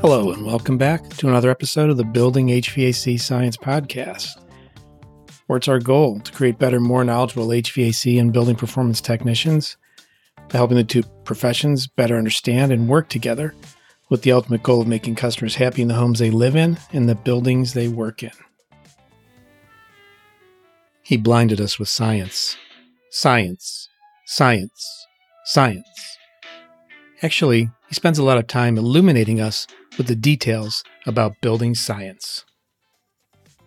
Hello, and welcome back to another episode of the Building HVAC Science Podcast, where it's our goal to create better, more knowledgeable HVAC and building performance technicians helping the two professions better understand and work together with the ultimate goal of making customers happy in the homes they live in and the buildings they work in. He blinded us with science. Science. Science. Science. Actually, he spends a lot of time illuminating us with the details about building science.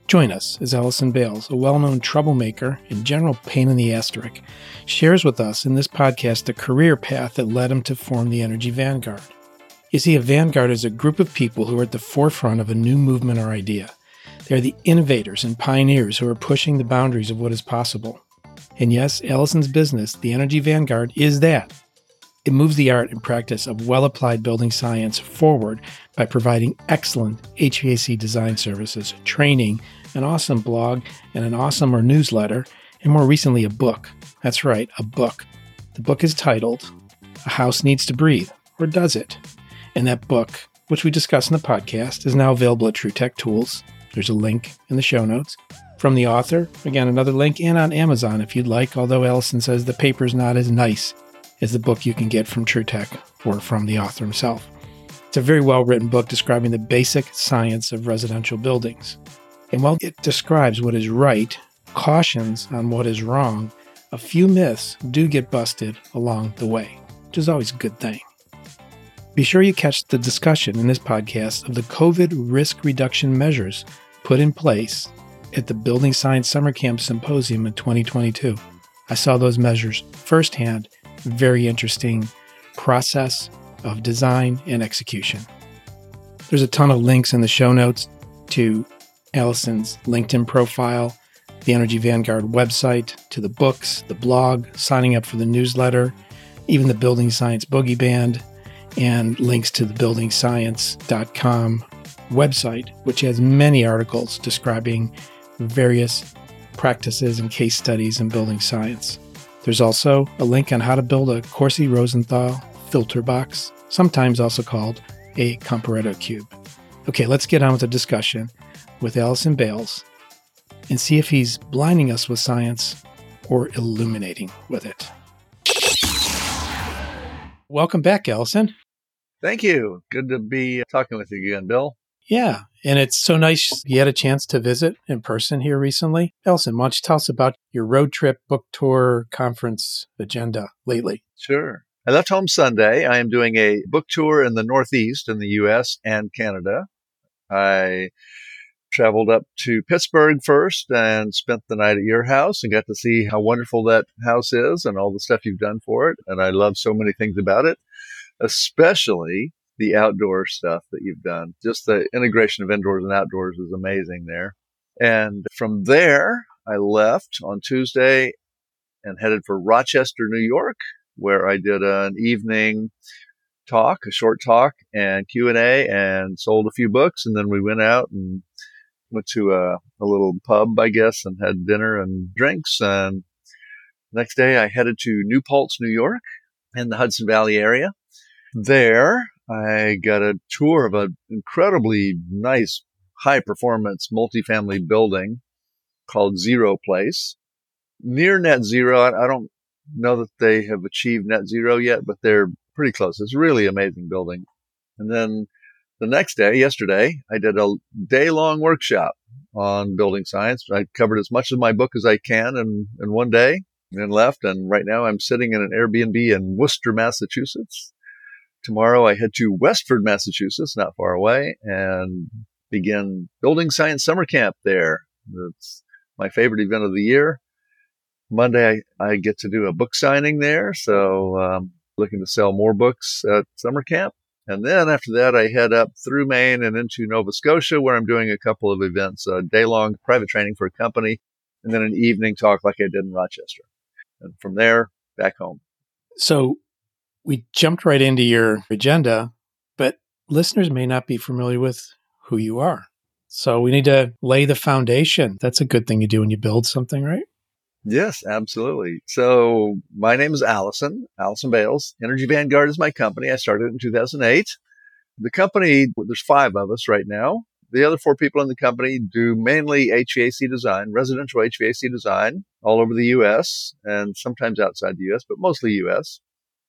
Join us as Allison Bailes, a well known troublemaker and general pain in the asterisk, shares with us in this podcast the career path that led him to form the Energy Vanguard. You see, a vanguard is a group of people who are at the forefront of a new movement or idea. They are the innovators and pioneers who are pushing the boundaries of what is possible. And yes, Allison's business, the Energy Vanguard, is that it moves the art and practice of well applied building science forward by providing excellent HVAC design services, training, an awesome blog, and an awesome or newsletter, and more recently, a book. That's right, a book. The book is titled A House Needs to Breathe, or Does It? And that book, which we discuss in the podcast, is now available at TruTech Tools. There's a link in the show notes. From the author, again, another link, and on Amazon if you'd like, although Allison says the paper's not as nice is the book you can get from TruTech or from the author himself. It's a very well written book describing the basic science of residential buildings. And while it describes what is right, cautions on what is wrong, a few myths do get busted along the way, which is always a good thing. Be sure you catch the discussion in this podcast of the COVID risk reduction measures put in place at the Building Science Summer Camp Symposium in 2022. I saw those measures firsthand very interesting process of design and execution. There's a ton of links in the show notes to Allison's LinkedIn profile, the Energy Vanguard website, to the books, the blog, signing up for the newsletter, even the Building Science Boogie Band, and links to the buildingscience.com website, which has many articles describing various practices and case studies in building science. There's also a link on how to build a Corsi Rosenthal filter box, sometimes also called a Comparetto cube. Okay, let's get on with the discussion with Allison Bailes and see if he's blinding us with science or illuminating with it. Welcome back, Allison. Thank you. Good to be talking with you again, Bill. Yeah, and it's so nice you had a chance to visit in person here recently. Allison, why don't you tell us about your road trip, book tour, conference agenda lately? Sure. I left home Sunday. I am doing a book tour in the Northeast in the US and Canada. I traveled up to Pittsburgh first and spent the night at your house and got to see how wonderful that house is and all the stuff you've done for it. And I love so many things about it, especially the outdoor stuff that you've done. Just the integration of indoors and outdoors is amazing there. And from there, I left on Tuesday and headed for Rochester, New York, where I did an evening talk, a short talk and Q and A and sold a few books. And then we went out and went to a, a little pub, I guess, and had dinner and drinks. And next day I headed to New Paltz, New York in the Hudson Valley area. There I got a tour of an incredibly nice, high performance multifamily building called Zero Place. Near net zero, I, don't know that they have achieved net zero yet, but they're pretty close. It's a really amazing building. And then the next day, yesterday, I did a day long workshop on building science. I covered as much of my book as I can in, in one day and left. And right now I'm sitting in an Airbnb in Worcester, Massachusetts tomorrow I head to Westford, Massachusetts, not far away, and begin Building Science Summer Camp there. It's my favorite event of the year. Monday, I, I get to do a book signing there. So, um, looking to sell more books at summer camp. And then after that, I head up through Maine and into Nova Scotia, where I'm doing a couple of events, a day long private training for a company, and then an evening talk like I did in Rochester. And from there, back home. So we jumped right into your agenda, but listeners may not be familiar with who you are. So we need to lay the foundation. That's a good thing to do when you build something, right? Yes, absolutely. So my name is Allison, Allison Bailes. Energy Vanguard is my company. I started in 2008. The company, there's five of us right now. The other four people in the company do mainly HVAC design, residential HVAC design all over the US and sometimes outside the US, but mostly US.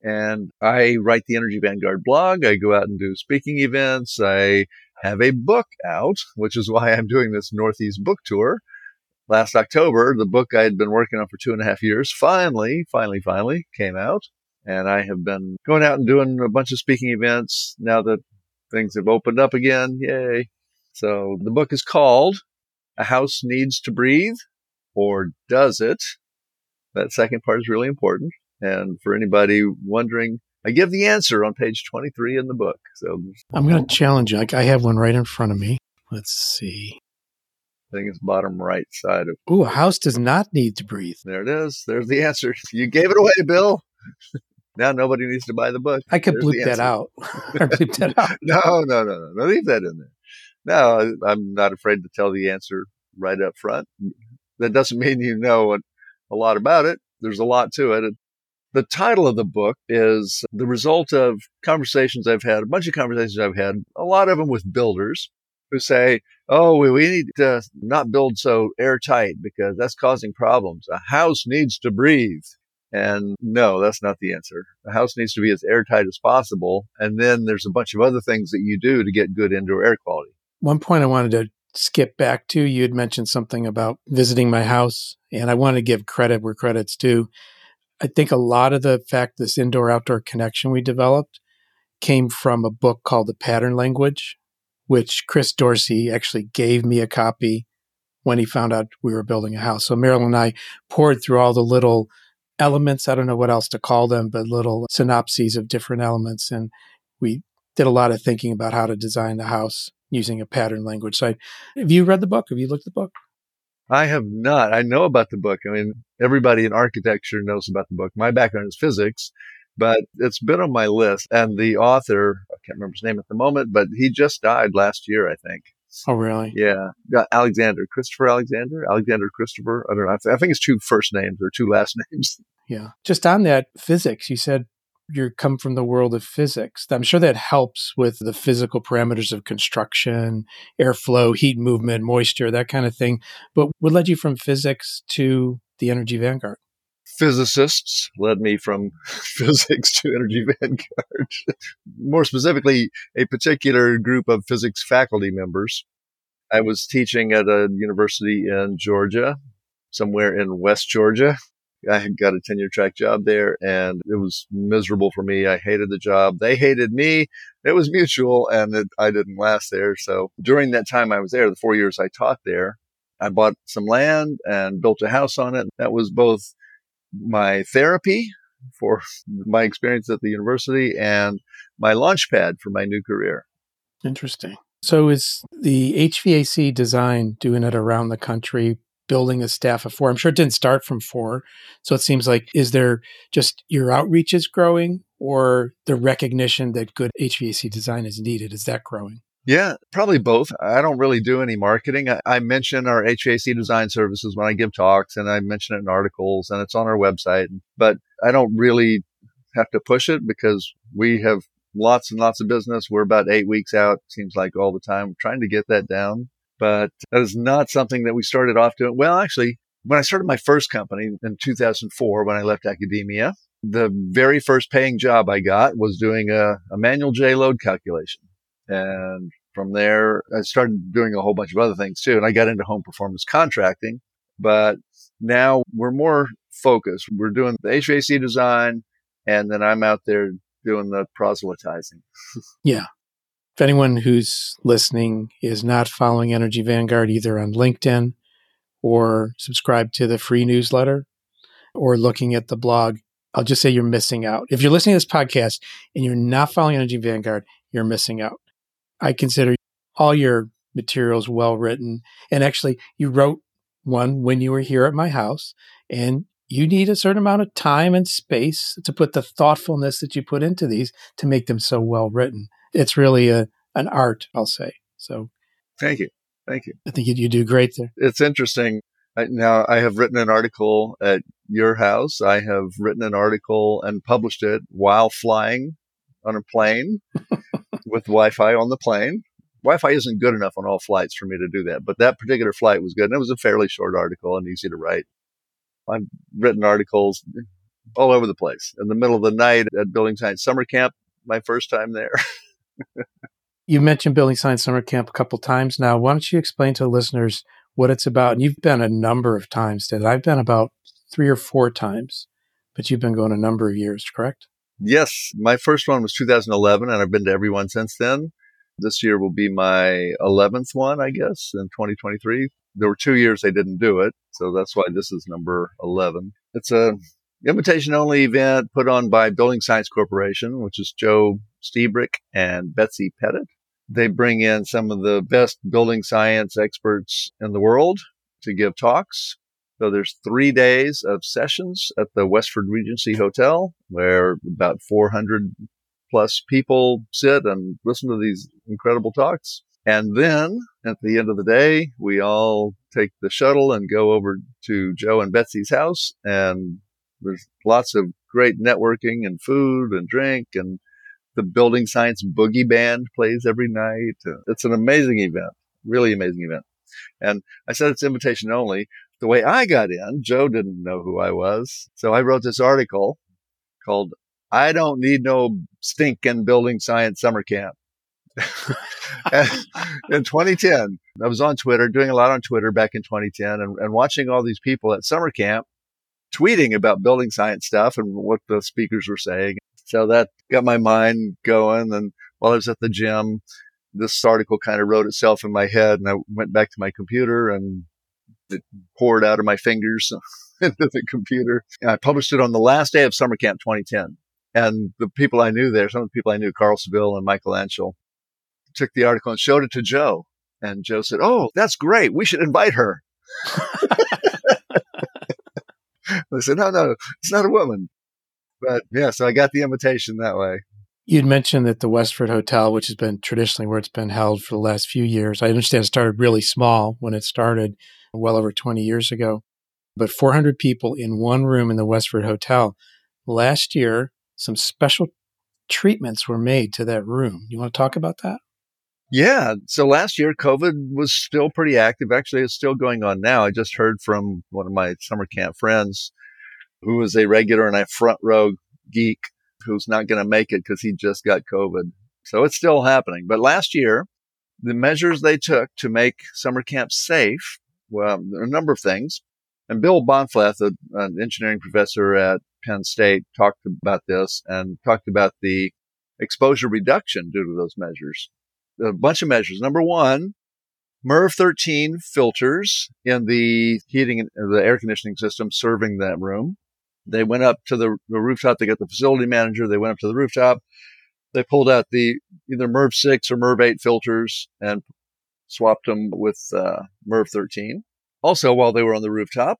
And I write the Energy Vanguard blog. I go out and do speaking events. I have a book out, which is why I'm doing this Northeast book tour. Last October, the book I had been working on for two and a half years finally, finally, finally came out. And I have been going out and doing a bunch of speaking events now that things have opened up again. Yay. So the book is called A House Needs to Breathe, or Does It? That second part is really important. And for anybody wondering, I give the answer on page 23 in the book. So I'm going to challenge you. I have one right in front of me. Let's see. I think it's bottom right side of. Ooh, a house does not need to breathe. There it is. There's the answer. You gave it away, Bill. now nobody needs to buy the book. I could bleep that out. I bleep that out. no, no, no, no. Leave that in there. No, I'm not afraid to tell the answer right up front. That doesn't mean you know a lot about it. There's a lot to it. The title of the book is the result of conversations I've had, a bunch of conversations I've had, a lot of them with builders who say, Oh, we, we need to not build so airtight because that's causing problems. A house needs to breathe. And no, that's not the answer. A house needs to be as airtight as possible. And then there's a bunch of other things that you do to get good indoor air quality. One point I wanted to skip back to, you had mentioned something about visiting my house, and I want to give credit where credit's due. I think a lot of the fact this indoor outdoor connection we developed came from a book called The Pattern Language, which Chris Dorsi actually gave me a copy when he found out we were building a house. So Marilyn and I poured through all the little elements. I don't know what else to call them, but little synopses of different elements. And we did a lot of thinking about how to design the house using a pattern language. So, I, have you read the book? Have you looked at the book? I have not. I know about the book. I mean, everybody in architecture knows about the book. My background is physics, but it's been on my list. And the author, I can't remember his name at the moment, but he just died last year, I think. Oh, really? Yeah. Alexander, Christopher Alexander, Alexander Christopher. I don't know. I think it's two first names or two last names. Yeah. Just on that physics, you said you come from the world of physics. I'm sure that helps with the physical parameters of construction, airflow, heat movement, moisture, that kind of thing. But what led you from physics to the Energy Vanguard? Physicists led me from physics to Energy Vanguard. More specifically, a particular group of physics faculty members. I was teaching at a university in Georgia, somewhere in West Georgia, I had got a tenure track job there and it was miserable for me. I hated the job. They hated me. It was mutual and it, I didn't last there. So during that time I was there, the four years I taught there, I bought some land and built a house on it. That was both my therapy for my experience at the university and my launch pad for my new career. Interesting. So is the HVAC design doing it around the country building a staff of four? I'm sure it didn't start from four. So it seems like, is there just your outreach is growing or the recognition that good HVAC design is needed? Is that growing? Yeah, probably both. I don't really do any marketing. I, I, mention our HVAC design services when I give talks and I mention it in articles and it's on our website, but I don't really have to push it because we have lots and lots of business. We're about eight weeks out, seems like all the time, We're trying to get that down but that is not something that we started off doing. Well, actually, when I started my first company in 2004, when I left academia, the very first paying job I got was doing a, a manual J load calculation. And from there, I started doing a whole bunch of other things too. And I got into home performance contracting, but now we're more focused. We're doing the HVAC design and then I'm out there doing the proselytizing. yeah. If anyone who's listening is not following Energy Vanguard either on LinkedIn or subscribe to the free newsletter or looking at the blog, I'll just say you're missing out. If you're listening to this podcast and you're not following Energy Vanguard, you're missing out. I consider all your materials well written. And actually, you wrote one when you were here at my house, and you need a certain amount of time and space to put the thoughtfulness that you put into these to make them so well written it's really a an art, I'll say. So, thank you, thank you. I think you, you do great there. It's interesting. I, now I have written an article at your house. I have written an article and published it while flying on a plane with Wi-Fi on the plane. Wi-Fi isn't good enough on all flights for me to do that, but that particular flight was good, and it was a fairly short article and easy to write. I've written articles all over the place in the middle of the night at Building Science Summer Camp. My first time there. you mentioned Building Science Summer Camp a couple times now. Why don't you explain to listeners what it's about? And you've been a number of times. That I've been about three or four times, but you've been going a number of years, correct? Yes, my first one was 2011, and I've been to every one since then. This year will be my 11th one, I guess, in 2023. There were two years they didn't do it, so that's why this is number 11. It's a invitation only event put on by Building Science Corporation, which is Joe Lstiburek and Betsy Pettit. They bring in some of the best building science experts in the world to give talks. So there's three days of sessions at the Westford Regency Hotel where about 400 plus people sit and listen to these incredible talks. And then at the end of the day, we all take the shuttle and go over to Joe and Betsy's house. And there's lots of great networking and food and drink and the building science boogie band plays every night. Uh, it's an amazing event, really amazing event. And I said it's invitation only. The way I got in, Joe didn't know who I was. So I wrote this article called I don't need no stinking building science summer camp. in 2010, I was on Twitter, doing a lot on Twitter back in 2010 and, and watching all these people at summer camp tweeting about building science stuff and what the speakers were saying. So that got my mind going. And while I was at the gym, this article kind of wrote itself in my head and I went back to my computer and it poured out of my fingers into the computer. And I published it on the last day of summer camp 2010. And the people I knew there, some of the people I knew, Carl Seville and Michael Anschel, took the article and showed it to Joe. And Joe said, Oh, that's great. We should invite her. I said, No, no, it's not a woman. But yeah, so I got the invitation that way. You'd mentioned that the Westford Hotel, which has been traditionally where it's been held for the last few years, I understand it started really small when it started well over 20 years ago, but 400 people in one room in the Westford Hotel. Last year, some special treatments were made to that room. You want to talk about that? Yeah. So last year, COVID was still pretty active. Actually, it's still going on now. I just heard from one of my summer camp friends who was a regular and a front row geek who's not going to make it because he just got COVID. So it's still happening. But last year, the measures they took to make summer camp safe, well, there are a number of things. And Bill Bahnfleth, an engineering professor at Penn State, talked about this and talked about the exposure reduction due to those measures. A bunch of measures. Number one, MERV 13 filters in the heating, and uh, the air conditioning system serving that room. They went up to the, the rooftop. They got the facility manager. They went up to the rooftop. They pulled out the either MERV 6 or MERV 8 filters and swapped them with uh, MERV 13. Also, while they were on the rooftop,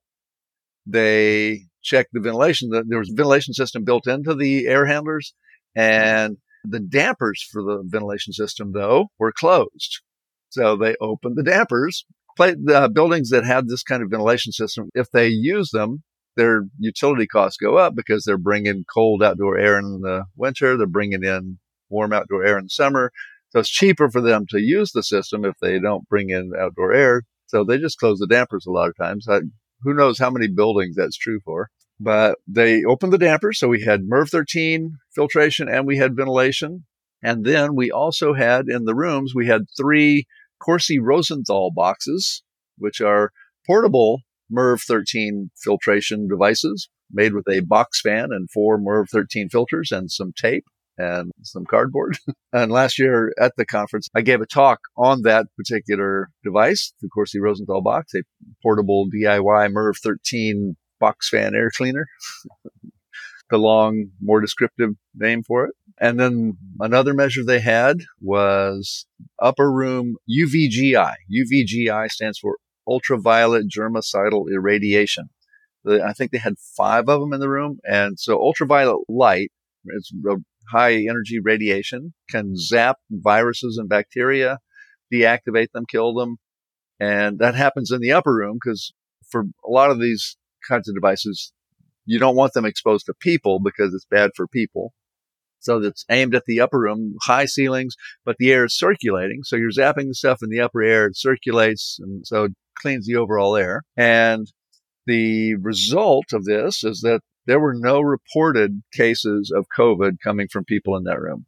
they checked the ventilation. There was a ventilation system built into the air handlers, and the dampers for the ventilation system, though, were closed. So they opened the dampers. The buildings that had this kind of ventilation system, if they use them, their utility costs go up because they're bringing cold outdoor air in the winter. They're bringing in warm outdoor air in the summer. So it's cheaper for them to use the system if they don't bring in outdoor air. So they just close the dampers a lot of times. I, who knows how many buildings that's true for. But they opened the dampers. So we had MERV 13 filtration and we had ventilation. And then we also had in the rooms, we had three Corsi Rosenthal boxes, which are portable MERV 13 filtration devices made with a box fan and four MERV 13 filters and some tape and some cardboard. and last year at the conference, I gave a talk on that particular device, the Corsi Rosenthal box, a portable DIY MERV 13 box fan air cleaner. the long, more descriptive name for it. And then another measure they had was upper room UVGI. UVGI stands for ultraviolet germicidal irradiation. I think they had five of them in the room. And so ultraviolet light, it's high energy radiation, can zap viruses and bacteria, deactivate them, kill them. And that happens in the upper room because for a lot of these kinds of devices, you don't want them exposed to people because it's bad for people. So that's aimed at the upper room, high ceilings, but the air is circulating. So you're zapping the stuff in the upper air. It circulates. And so it cleans the overall air. And the result of this is that there were no reported cases of COVID coming from people in that room.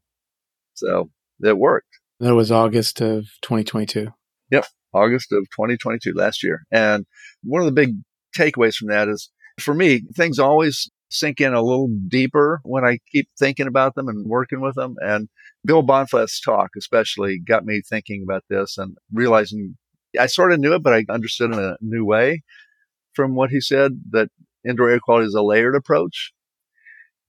So it worked. That was August of 2022. Yep. August of 2022 last year. And one of the big takeaways from that is for me, things always sink in a little deeper when I keep thinking about them and working with them. And Bill Bahnfleth's talk especially got me thinking about this and realizing I sort of knew it, but I understood in a new way from what he said that indoor air quality is a layered approach.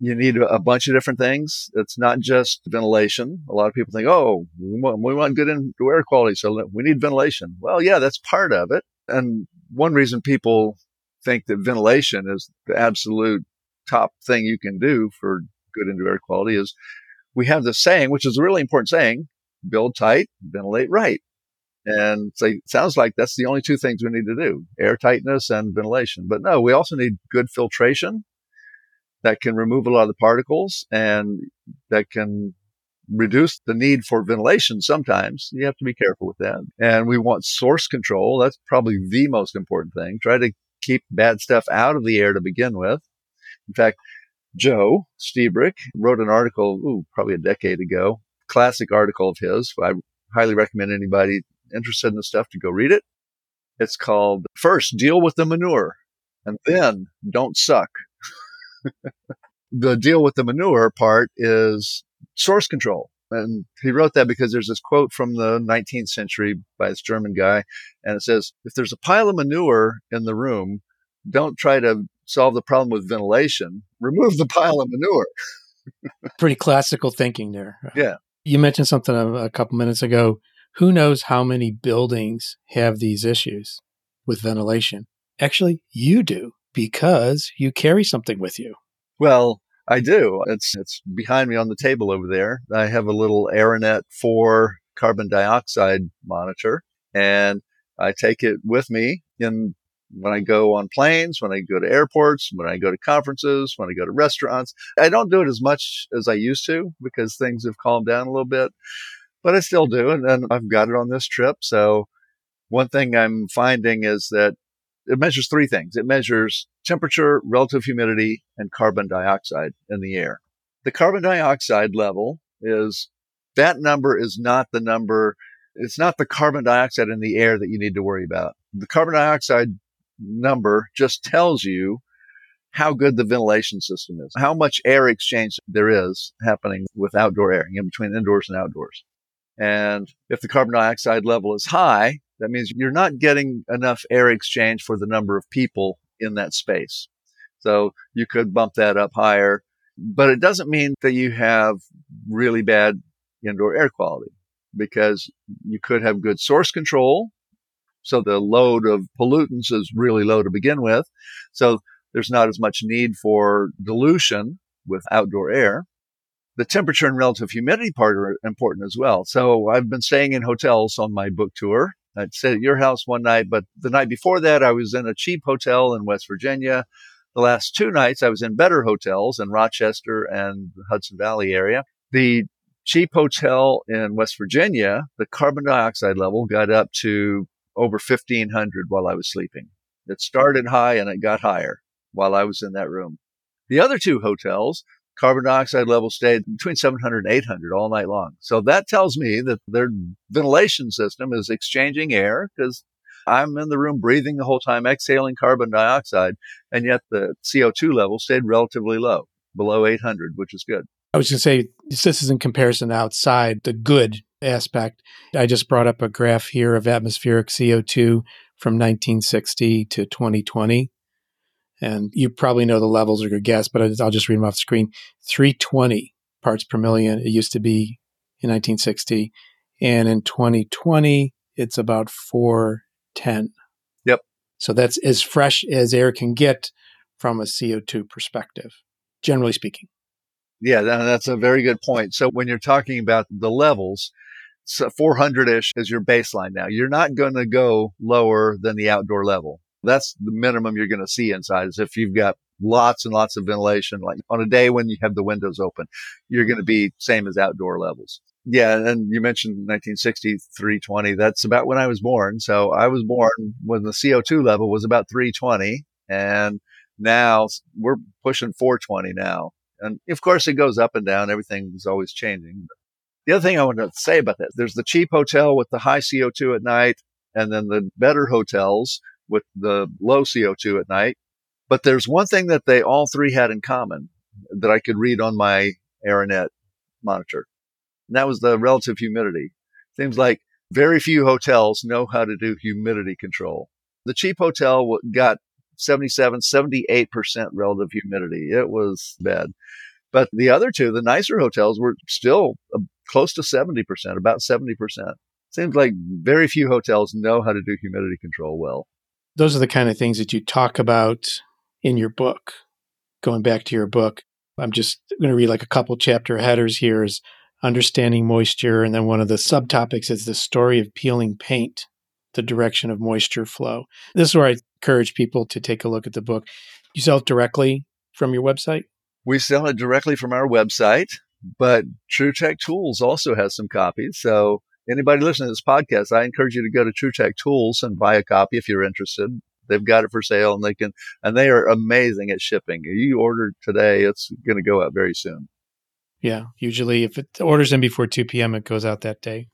You need a bunch of different things. It's not just ventilation. A lot of people think, oh, we want, we want good indoor air quality, so we need ventilation. Well, yeah, that's part of it. And one reason people think that ventilation is the absolute top thing you can do for good indoor air quality is we have this saying, which is a really important saying, build tight, ventilate right. And it sounds like that's the only two things we need to do, air tightness and ventilation. But no, we also need good filtration that can remove a lot of the particles and that can reduce the need for ventilation sometimes. You have to be careful with that. And we want source control. That's probably the most important thing. Try to keep bad stuff out of the air to begin with. In fact, Joe Lstiburek wrote an article, ooh, probably a decade ago, classic article of his. I highly recommend anybody interested in the stuff to go read it. It's called First Deal with the Manure and then Don't Suck. the deal with the manure part is source control. And he wrote that because there's this quote from the 19th century by this German guy. And it says, if there's a pile of manure in the room, don't try to solve the problem with ventilation. Remove the pile of manure. Pretty classical thinking there. Yeah. You mentioned something a, a couple minutes ago. Who knows how many buildings have these issues with ventilation? Actually, you do because you carry something with you. Well, I do. It's it's behind me on the table over there. I have a little Aranet 4 carbon dioxide monitor and I take it with me in when I go on planes, when I go to airports, when I go to conferences, when I go to restaurants. I don't do it as much as I used to because things have calmed down a little bit, but I still do. And, and I've got it on this trip. So one thing I'm finding is that it measures three things. It measures temperature, relative humidity, and carbon dioxide in the air. The carbon dioxide level is that number is not the number. It's not the carbon dioxide in the air that you need to worry about. The carbon dioxide number just tells you how good the ventilation system is, how much air exchange there is happening with outdoor air, in between indoors and outdoors. And if the carbon dioxide level is high, that means you're not getting enough air exchange for the number of people in that space. So you could bump that up higher, but it doesn't mean that you have really bad indoor air quality because you could have good source control. So the load of pollutants is really low to begin with. So there's not as much need for dilution with outdoor air. The temperature and relative humidity part are important as well. So I've been staying in hotels on my book tour I'd stayed at your house one night, but the night before that, I was in a cheap hotel in West Virginia. The last two nights, I was in better hotels in Rochester and the Hudson Valley area. The cheap hotel in West Virginia, the carbon dioxide level got up to over 1500 while I was sleeping. It started high and it got higher while I was in that room. The other two hotels, carbon dioxide level stayed between 700 and 800 all night long. So that tells me that their ventilation system is exchanging air because I'm in the room breathing the whole time, exhaling carbon dioxide, and yet the CO2 level stayed relatively low, below 800, which is good. I was going to say, this is in comparison outside the good aspect. I just brought up a graph here of atmospheric CO2 from 1960 to 2020. And you probably know the levels or your guess, but I'll just read them off the screen. 320 parts per million. It used to be in 1960. And in 2020, it's about 410. Yep. So that's as fresh as air can get from a CO2 perspective, generally speaking. Yeah, that's a very good point. So when you're talking about the levels, 400 ish is your baseline now. You're not going to go lower than the outdoor level that's the minimum you're going to see inside is if you've got lots and lots of ventilation. Like on a day when you have the windows open, you're going to be same as outdoor levels. Yeah. And you mentioned 1960, 320. That's about when I was born. So I was born when the CO2 level was about 320 and now we're pushing 420 now. And of course it goes up and down. Everything is always changing. The other thing I want to say about that, there's the cheap hotel with the high CO2 at night and then the better hotels with the low CO2 at night. But there's one thing that they all three had in common that I could read on my Aranet monitor. And that was the relative humidity. Seems like very few hotels know how to do humidity control. The cheap hotel got 77, 78% relative humidity. It was bad. But the other two, the nicer hotels were still uh, close to 70%, about 70%. Seems like very few hotels know how to do humidity control well. Those are the kind of things that you talk about in your book. Going back to your book, I'm just going to read like a couple chapter headers here is understanding moisture. And then one of the subtopics is the story of peeling paint, the direction of moisture flow. This is where I encourage people to take a look at the book. You sell it directly from your website? We sell it directly from our website, but TruTech Tools also has some copies. So anybody listening to this podcast, I encourage you to go to TruTech Tools and buy a copy if you're interested. They've got it for sale and they can, and they are amazing at shipping. You order today, it's going to go out very soon. Yeah. Usually if it orders in before 2 p.m., it goes out that day.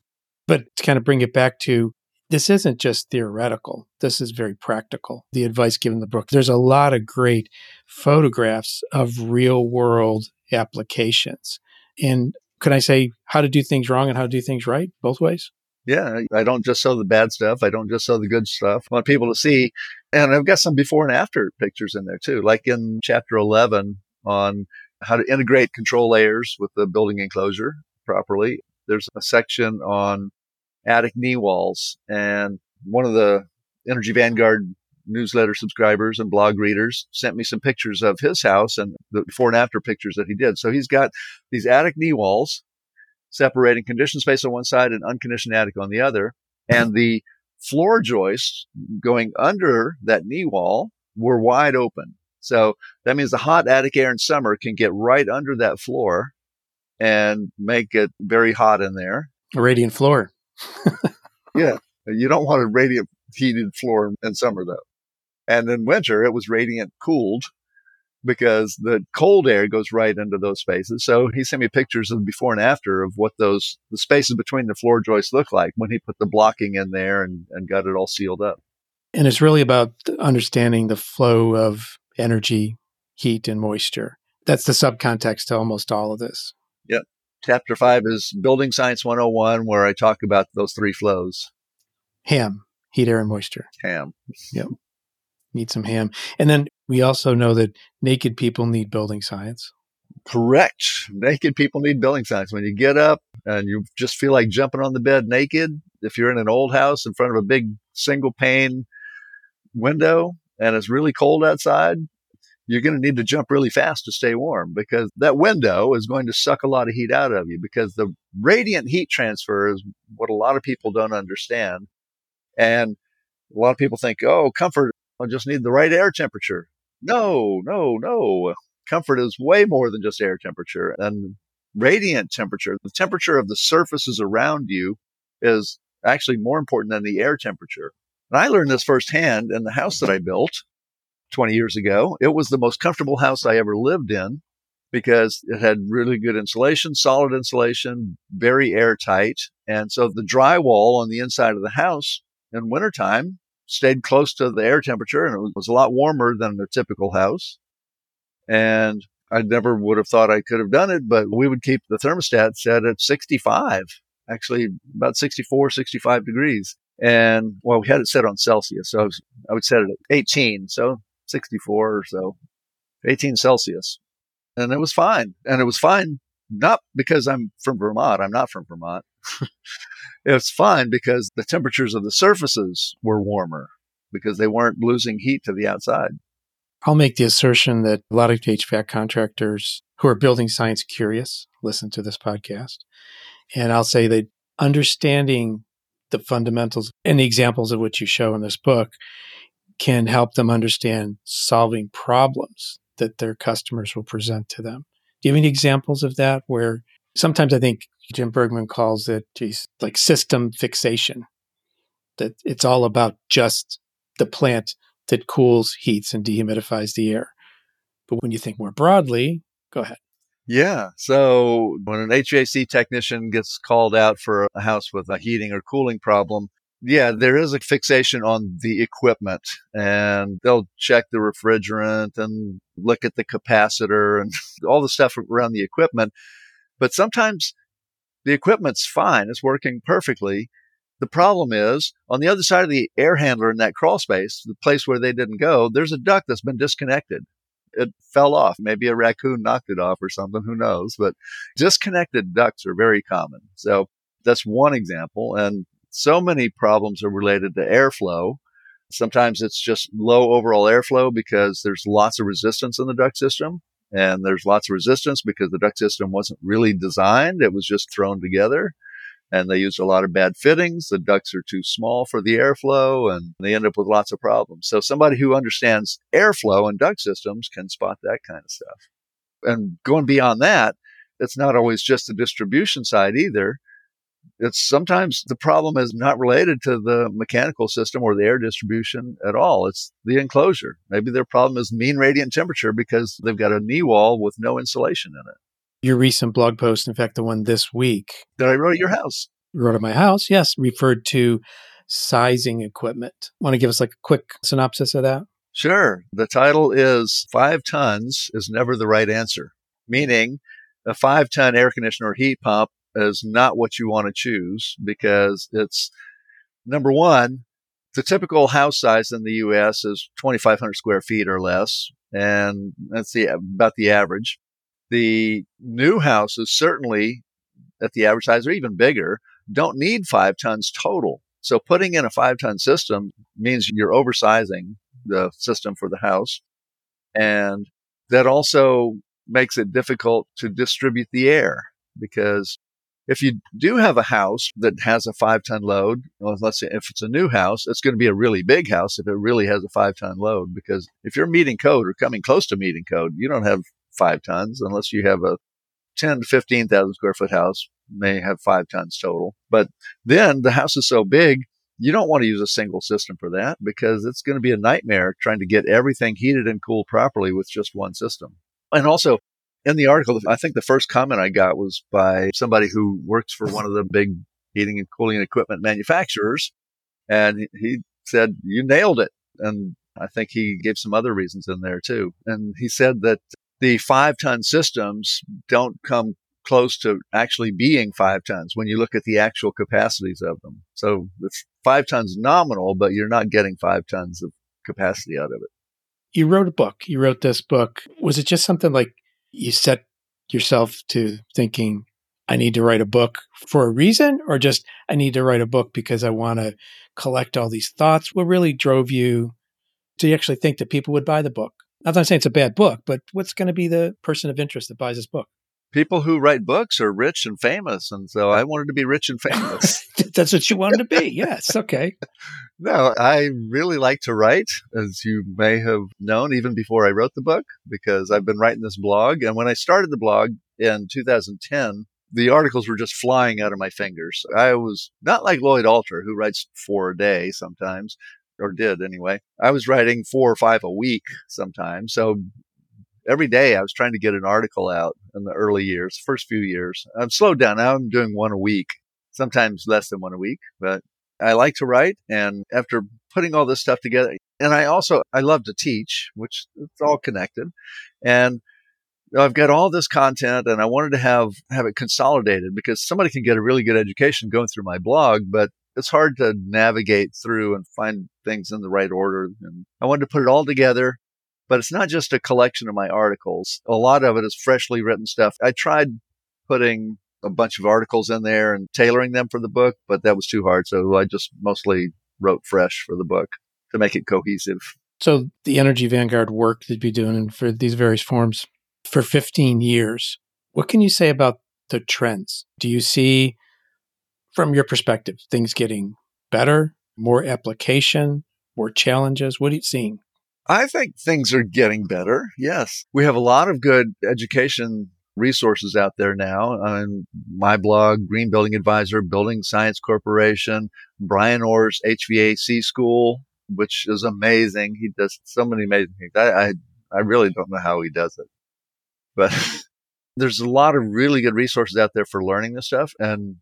But to kind of bring it back to this isn't just theoretical. This is very practical. The advice given in the book. There's a lot of great photographs of real world applications. And can I say how to do things wrong and how to do things right both ways? Yeah, I don't just sell the bad stuff. I don't just sell the good stuff. I want people to see. And I've got some before and after pictures in there too, like in chapter 11 on how to integrate control layers with the building enclosure properly. There's a section on attic knee walls. And one of the Energy Vanguard newsletter subscribers and blog readers sent me some pictures of his house and the before and after pictures that he did. So he's got these attic knee walls separating conditioned space on one side and unconditioned attic on the other. And the floor joists going under that knee wall were wide open. So that means the hot attic air in summer can get right under that floor and make it very hot in there. A radiant floor. yeah. You don't want a radiant heated floor in summer though. And in winter, it was radiant cooled because the cold air goes right into those spaces. So he sent me pictures of before and after of what those, the spaces between the floor joists look like when he put the blocking in there and, and got it all sealed up. And it's really about understanding the flow of energy, heat, and moisture. That's the subcontext to almost all of this. Yep. Chapter five is Building Science 101, where I talk about those three flows. Ham, heat, air, and moisture. Ham. Yep. Need some ham. And then we also know that naked people need building science. Correct. Naked people need building science. When you get up and you just feel like jumping on the bed naked, if you're in an old house in front of a big single pane window and it's really cold outside, you're going to need to jump really fast to stay warm because that window is going to suck a lot of heat out of you because the radiant heat transfer is what a lot of people don't understand. And a lot of people think, oh, comfort, I just need the right air temperature. No, no, no. Comfort is way more than just air temperature and radiant temperature. The temperature of the surfaces around you is actually more important than the air temperature. And I learned this firsthand in the house that I built 20 years ago. It was the most comfortable house I ever lived in because it had really good insulation, solid insulation, very airtight. And so the drywall on the inside of the house in wintertime stayed close to the air temperature and it was a lot warmer than a typical house. And I never would have thought I could have done it, but we would keep the thermostat set at 65, actually about 64, 65 degrees. And well, we had it set on Celsius. So I, was, I would set it at 18. So 64 or so, 18 Celsius. And it was fine. And it was fine not because I'm from Vermont. I'm not from Vermont. it's fine because the temperatures of the surfaces were warmer because they weren't losing heat to the outside. I'll make the assertion that a lot of HVAC contractors who are building science curious listen to this podcast. And I'll say that understanding the fundamentals and the examples of which you show in this book can help them understand solving problems that their customers will present to them. Do you have any examples of that where sometimes I think Jim Bergman calls it geez, like system fixation, that it's all about just the plant that cools, heats, and dehumidifies the air. But when you think more broadly, go ahead. Yeah. So when an HVAC technician gets called out for a house with a heating or cooling problem, yeah, there is a fixation on the equipment and they'll check the refrigerant and look at the capacitor and all the stuff around the equipment. But sometimes the equipment's fine. It's working perfectly. The problem is on the other side of the air handler in that crawl space, the place where they didn't go, there's a duct that's been disconnected. It fell off. Maybe a raccoon knocked it off or something. Who knows? But disconnected ducts are very common. So that's one example. And so many problems are related to airflow. Sometimes it's just low overall airflow because there's lots of resistance in the duct system. And there's lots of resistance because the duct system wasn't really designed. It was just thrown together and they used a lot of bad fittings. The ducts are too small for the airflow and they end up with lots of problems. So somebody who understands airflow and duct systems can spot that kind of stuff. And going beyond that, it's not always just the distribution side either. It's sometimes the problem is not related to the mechanical system or the air distribution at all. It's the enclosure. Maybe their problem is mean radiant temperature because they've got a knee wall with no insulation in it your recent blog post, in fact, the one this week that I wrote at your house. Wrote at my house, yes, referred to sizing equipment. Want to give us like a quick synopsis of that? Sure. The title is Five Tons is Never the Right Answer, meaning a five ton air conditioner or heat pump is not what you want to choose because it's number one, the typical house size in the US is 2,500 square feet or less. And that's the, about the average. The new houses certainly at the average size or even bigger don't need five tons total. So putting in a five ton system means you're oversizing the system for the house. And that also makes it difficult to distribute the air because if you do have a house that has a five ton load, well, let's say if it's a new house, it's going to be a really big house if it really has a five ton load. Because if you're meeting code or coming close to meeting code, you don't have five tons unless you have a 10 to 15,000 square foot house may have five tons total. But then the house is so big, you don't want to use a single system for that because it's going to be a nightmare trying to get everything heated and cooled properly with just one system. And also in the article, I think the first comment I got was by somebody who works for one of the big heating and cooling equipment manufacturers. And he said, you nailed it. And I think he gave some other reasons in there too. And he said that the five ton systems don't come close to actually being five tons when you look at the actual capacities of them. So it's five tons nominal, but you're not getting five tons of capacity out of it. You wrote a book. You wrote this book. Was it just something like you set yourself to thinking, I need to write a book for a reason, or just I need to write a book because I want to collect all these thoughts? What really drove you to actually think that people would buy the book? Not that I'm saying it's a bad book, but what's going to be the person of interest that buys this book? People who write books are rich and famous. And so I wanted to be rich and famous. That's what you wanted to be. Yes. Okay. no, I really like to write, as you may have known even before I wrote the book, because I've been writing this blog. And when I started the blog in 2010, the articles were just flying out of my fingers. I was not like Lloyd Alter, who writes four a day sometimes or did anyway. I was writing four or five a week sometimes. So every day I was trying to get an article out in the early years, first few years. I've slowed down. Now I'm doing one a week, sometimes less than one a week, but I like to write. And after putting all this stuff together, and I also, I love to teach, which it's all connected. And I've got all this content and I wanted to have, have it consolidated because somebody can get a really good education going through my blog, but it's hard to navigate through and find things in the right order. And I wanted to put it all together, but it's not just a collection of my articles. A lot of it is freshly written stuff. I tried putting a bunch of articles in there and tailoring them for the book, but that was too hard. So I just mostly wrote fresh for the book to make it cohesive. So the Energy Vanguard work that you've been doing for these various forms for 15 years, what can you say about the trends? Do you see from your perspective, things getting better, more application, more challenges? What are you seeing? I think things are getting better. Yes. We have a lot of good education resources out there now uh, on my blog, Green Building Advisor, Building Science Corporation, Bryan Orr's HVAC School, which is amazing. He does so many amazing things. I, I, I really don't know how he does it, but there's a lot of really good resources out there for learning this stuff. And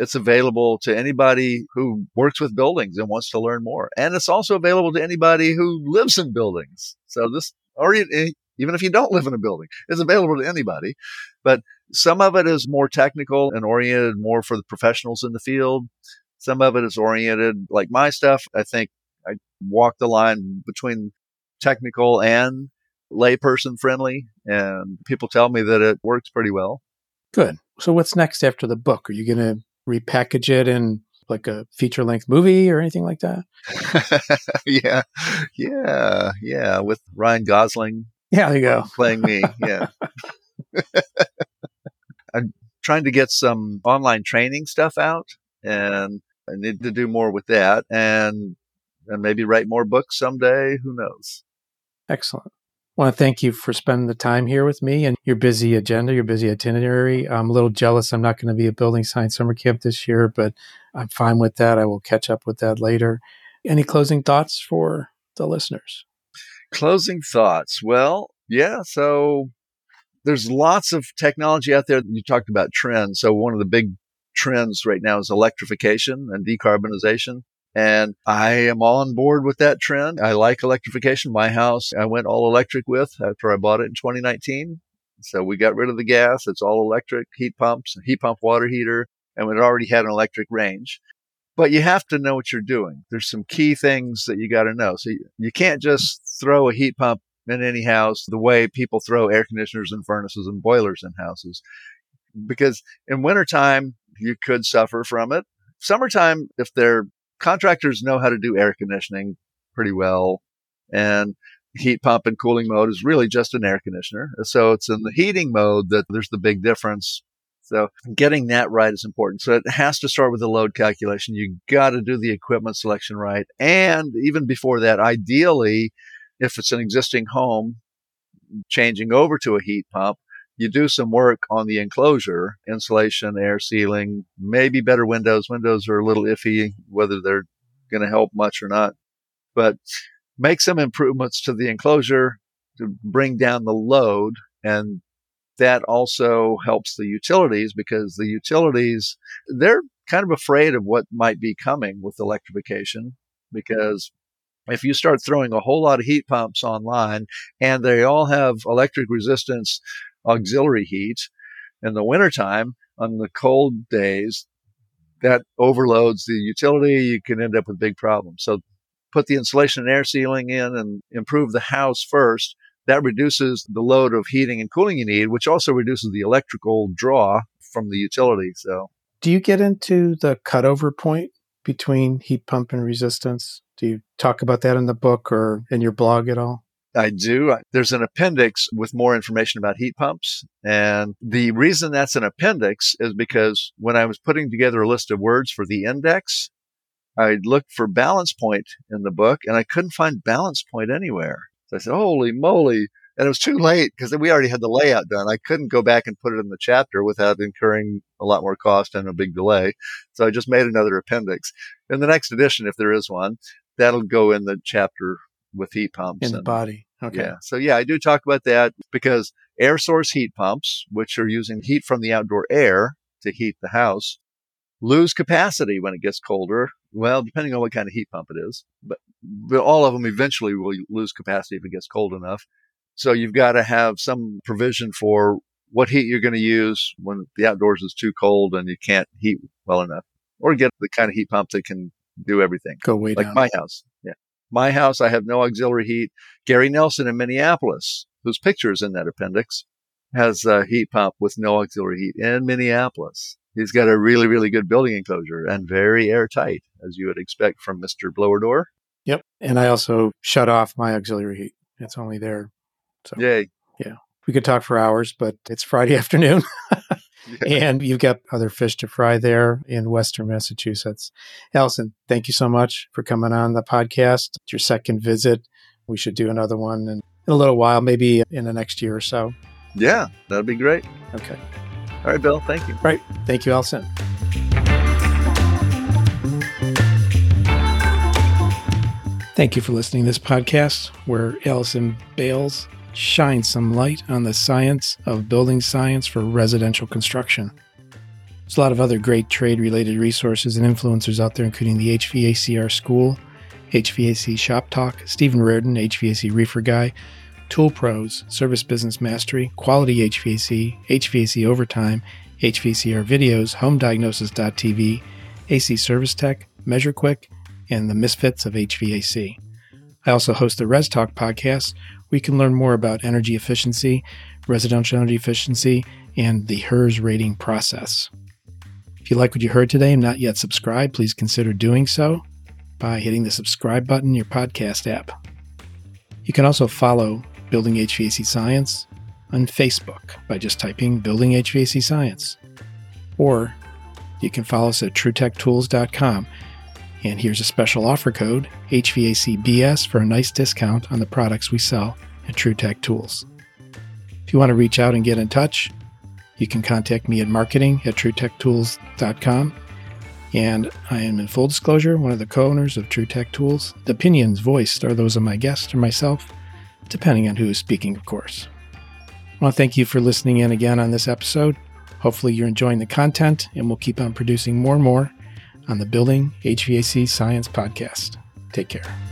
it's available to anybody who works with buildings and wants to learn more. And it's also available to anybody who lives in buildings. So this, or eh, even if you don't live in a building, it's available to anybody. But some of it is more technical and oriented more for the professionals in the field. Some of it is oriented like my stuff. I think I walk the line between technical and layperson friendly. And people tell me that it works pretty well. Good. So what's next after the book? Are you going to repackage it in like a feature length movie or anything like that? yeah. Yeah. Yeah. With Ryan Gosling yeah, there you go. Playing me. Yeah. I'm trying to get some online training stuff out and I need to do more with that and and maybe write more books someday. Who knows? Excellent. Want to thank you for spending the time here with me and your busy agenda, your busy itinerary. I'm a little jealous I'm not going to be at Building Science Summer Camp this year, but I'm fine with that. I will catch up with that later. Any closing thoughts for the listeners? Closing thoughts. Well, yeah. So there's lots of technology out there. You talked about trends. So one of the big trends right now is electrification and decarbonization. And I am on board with that trend. I like electrification. My house, I went all electric with after I bought it in 2019. So we got rid of the gas. It's all electric heat pumps, heat pump water heater, and it already had an electric range but you have to know what you're doing. There's some key things that you got to know. So you, can't just throw a heat pump in any house the way people throw air conditioners and furnaces and boilers in houses. Because in wintertime, you could suffer from it. Summertime, if their contractors know how to do air conditioning pretty well and heat pump and cooling mode is really just an air conditioner. So it's in the heating mode that there's the big difference so getting that right is important. So it has to start with the load calculation. You got to do the equipment selection right. And even before that, ideally, if it's an existing home, changing over to a heat pump, you do some work on the enclosure, insulation, air sealing, maybe better windows. Windows are a little iffy whether they're going to help much or not, but make some improvements to the enclosure to bring down the load and that also helps the utilities because the utilities, they're kind of afraid of what might be coming with electrification because if you start throwing a whole lot of heat pumps online and they all have electric resistance auxiliary heat in the wintertime on the cold days, that overloads the utility. You can end up with big problems. So put the insulation and air sealing in and improve the house first that reduces the load of heating and cooling you need, which also reduces the electrical draw from the utility. So, do you get into the cutover point between heat pump and resistance? Do you talk about that in the book or in your blog at all? I do. There's an appendix with more information about heat pumps. And the reason that's an appendix is because when I was putting together a list of words for the index, I looked for balance point in the book and I couldn't find balance point anywhere. So I said, holy moly. And it was too late because we already had the layout done. I couldn't go back and put it in the chapter without incurring a lot more cost and a big delay. So I just made another appendix. In the next edition, if there is one, that'll go in the chapter with heat pumps. In the body. Okay. Yeah. So yeah, I do talk about that because air source heat pumps, which are using heat from the outdoor air to heat the house, lose capacity when it gets colder. Well, depending on what kind of heat pump it is, but, but all of them eventually will lose capacity if it gets cold enough. So you've got to have some provision for what heat you're going to use when the outdoors is too cold and you can't heat well enough, or get the kind of heat pump that can do everything. Go way like down. my house. My house. I have no auxiliary heat. Gary Nelson in Minneapolis, whose picture is in that appendix, has a heat pump with no auxiliary heat in Minneapolis. He's got a really, really good building enclosure and very airtight, as you would expect from Mr. Blower Door. Yep. And I also shut off my auxiliary heat. It's only there. So, Yay. Yeah. We could talk for hours, but it's Friday afternoon. yeah. And you've got other fish to fry there in Western Massachusetts. Allison, thank you so much for coming on the podcast. It's your second visit. we should do another one in, in a little while, maybe in the next year or so. Yeah, that'd be great. Okay. All right, Bill. Thank you. Right. Thank you, Allison. Thank you for listening to this podcast where Allison Bailes shines some light on the science of building science for residential construction. There's a lot of other great trade related resources and influencers out there, including the HVACR School, HVAC Shop Talk, Stephen Reardon, HVAC Reefer Guy, Tool Pros, Service Business Mastery, Quality HVAC, HVAC Overtime, HVACR Videos, HomeDiagnosis.tv, AC Service Tech, Measure Quick, and the misfits of HVAC. I also host the Res Talk podcast, We can learn more about energy efficiency, residential energy efficiency, and the HERS rating process. If you like what you heard today and not yet subscribed, please consider doing so by hitting the subscribe button in your podcast app. You can also follow Building HVAC Science on Facebook by just typing Building HVAC Science. Or you can follow us at TruTechTools.com and here's a special offer code HVACBS for a nice discount on the products we sell at TruTech Tools. If you want to reach out and get in touch, you can contact me at marketing at TruTechTools.com. And I am in full disclosure, one of the co owners of TruTech Tools. The opinions voiced are those of my guest or myself, depending on who is speaking, of course. I want to thank you for listening in again on this episode. Hopefully, you're enjoying the content, and we'll keep on producing more and more on the Building HVAC Science Podcast. Take care.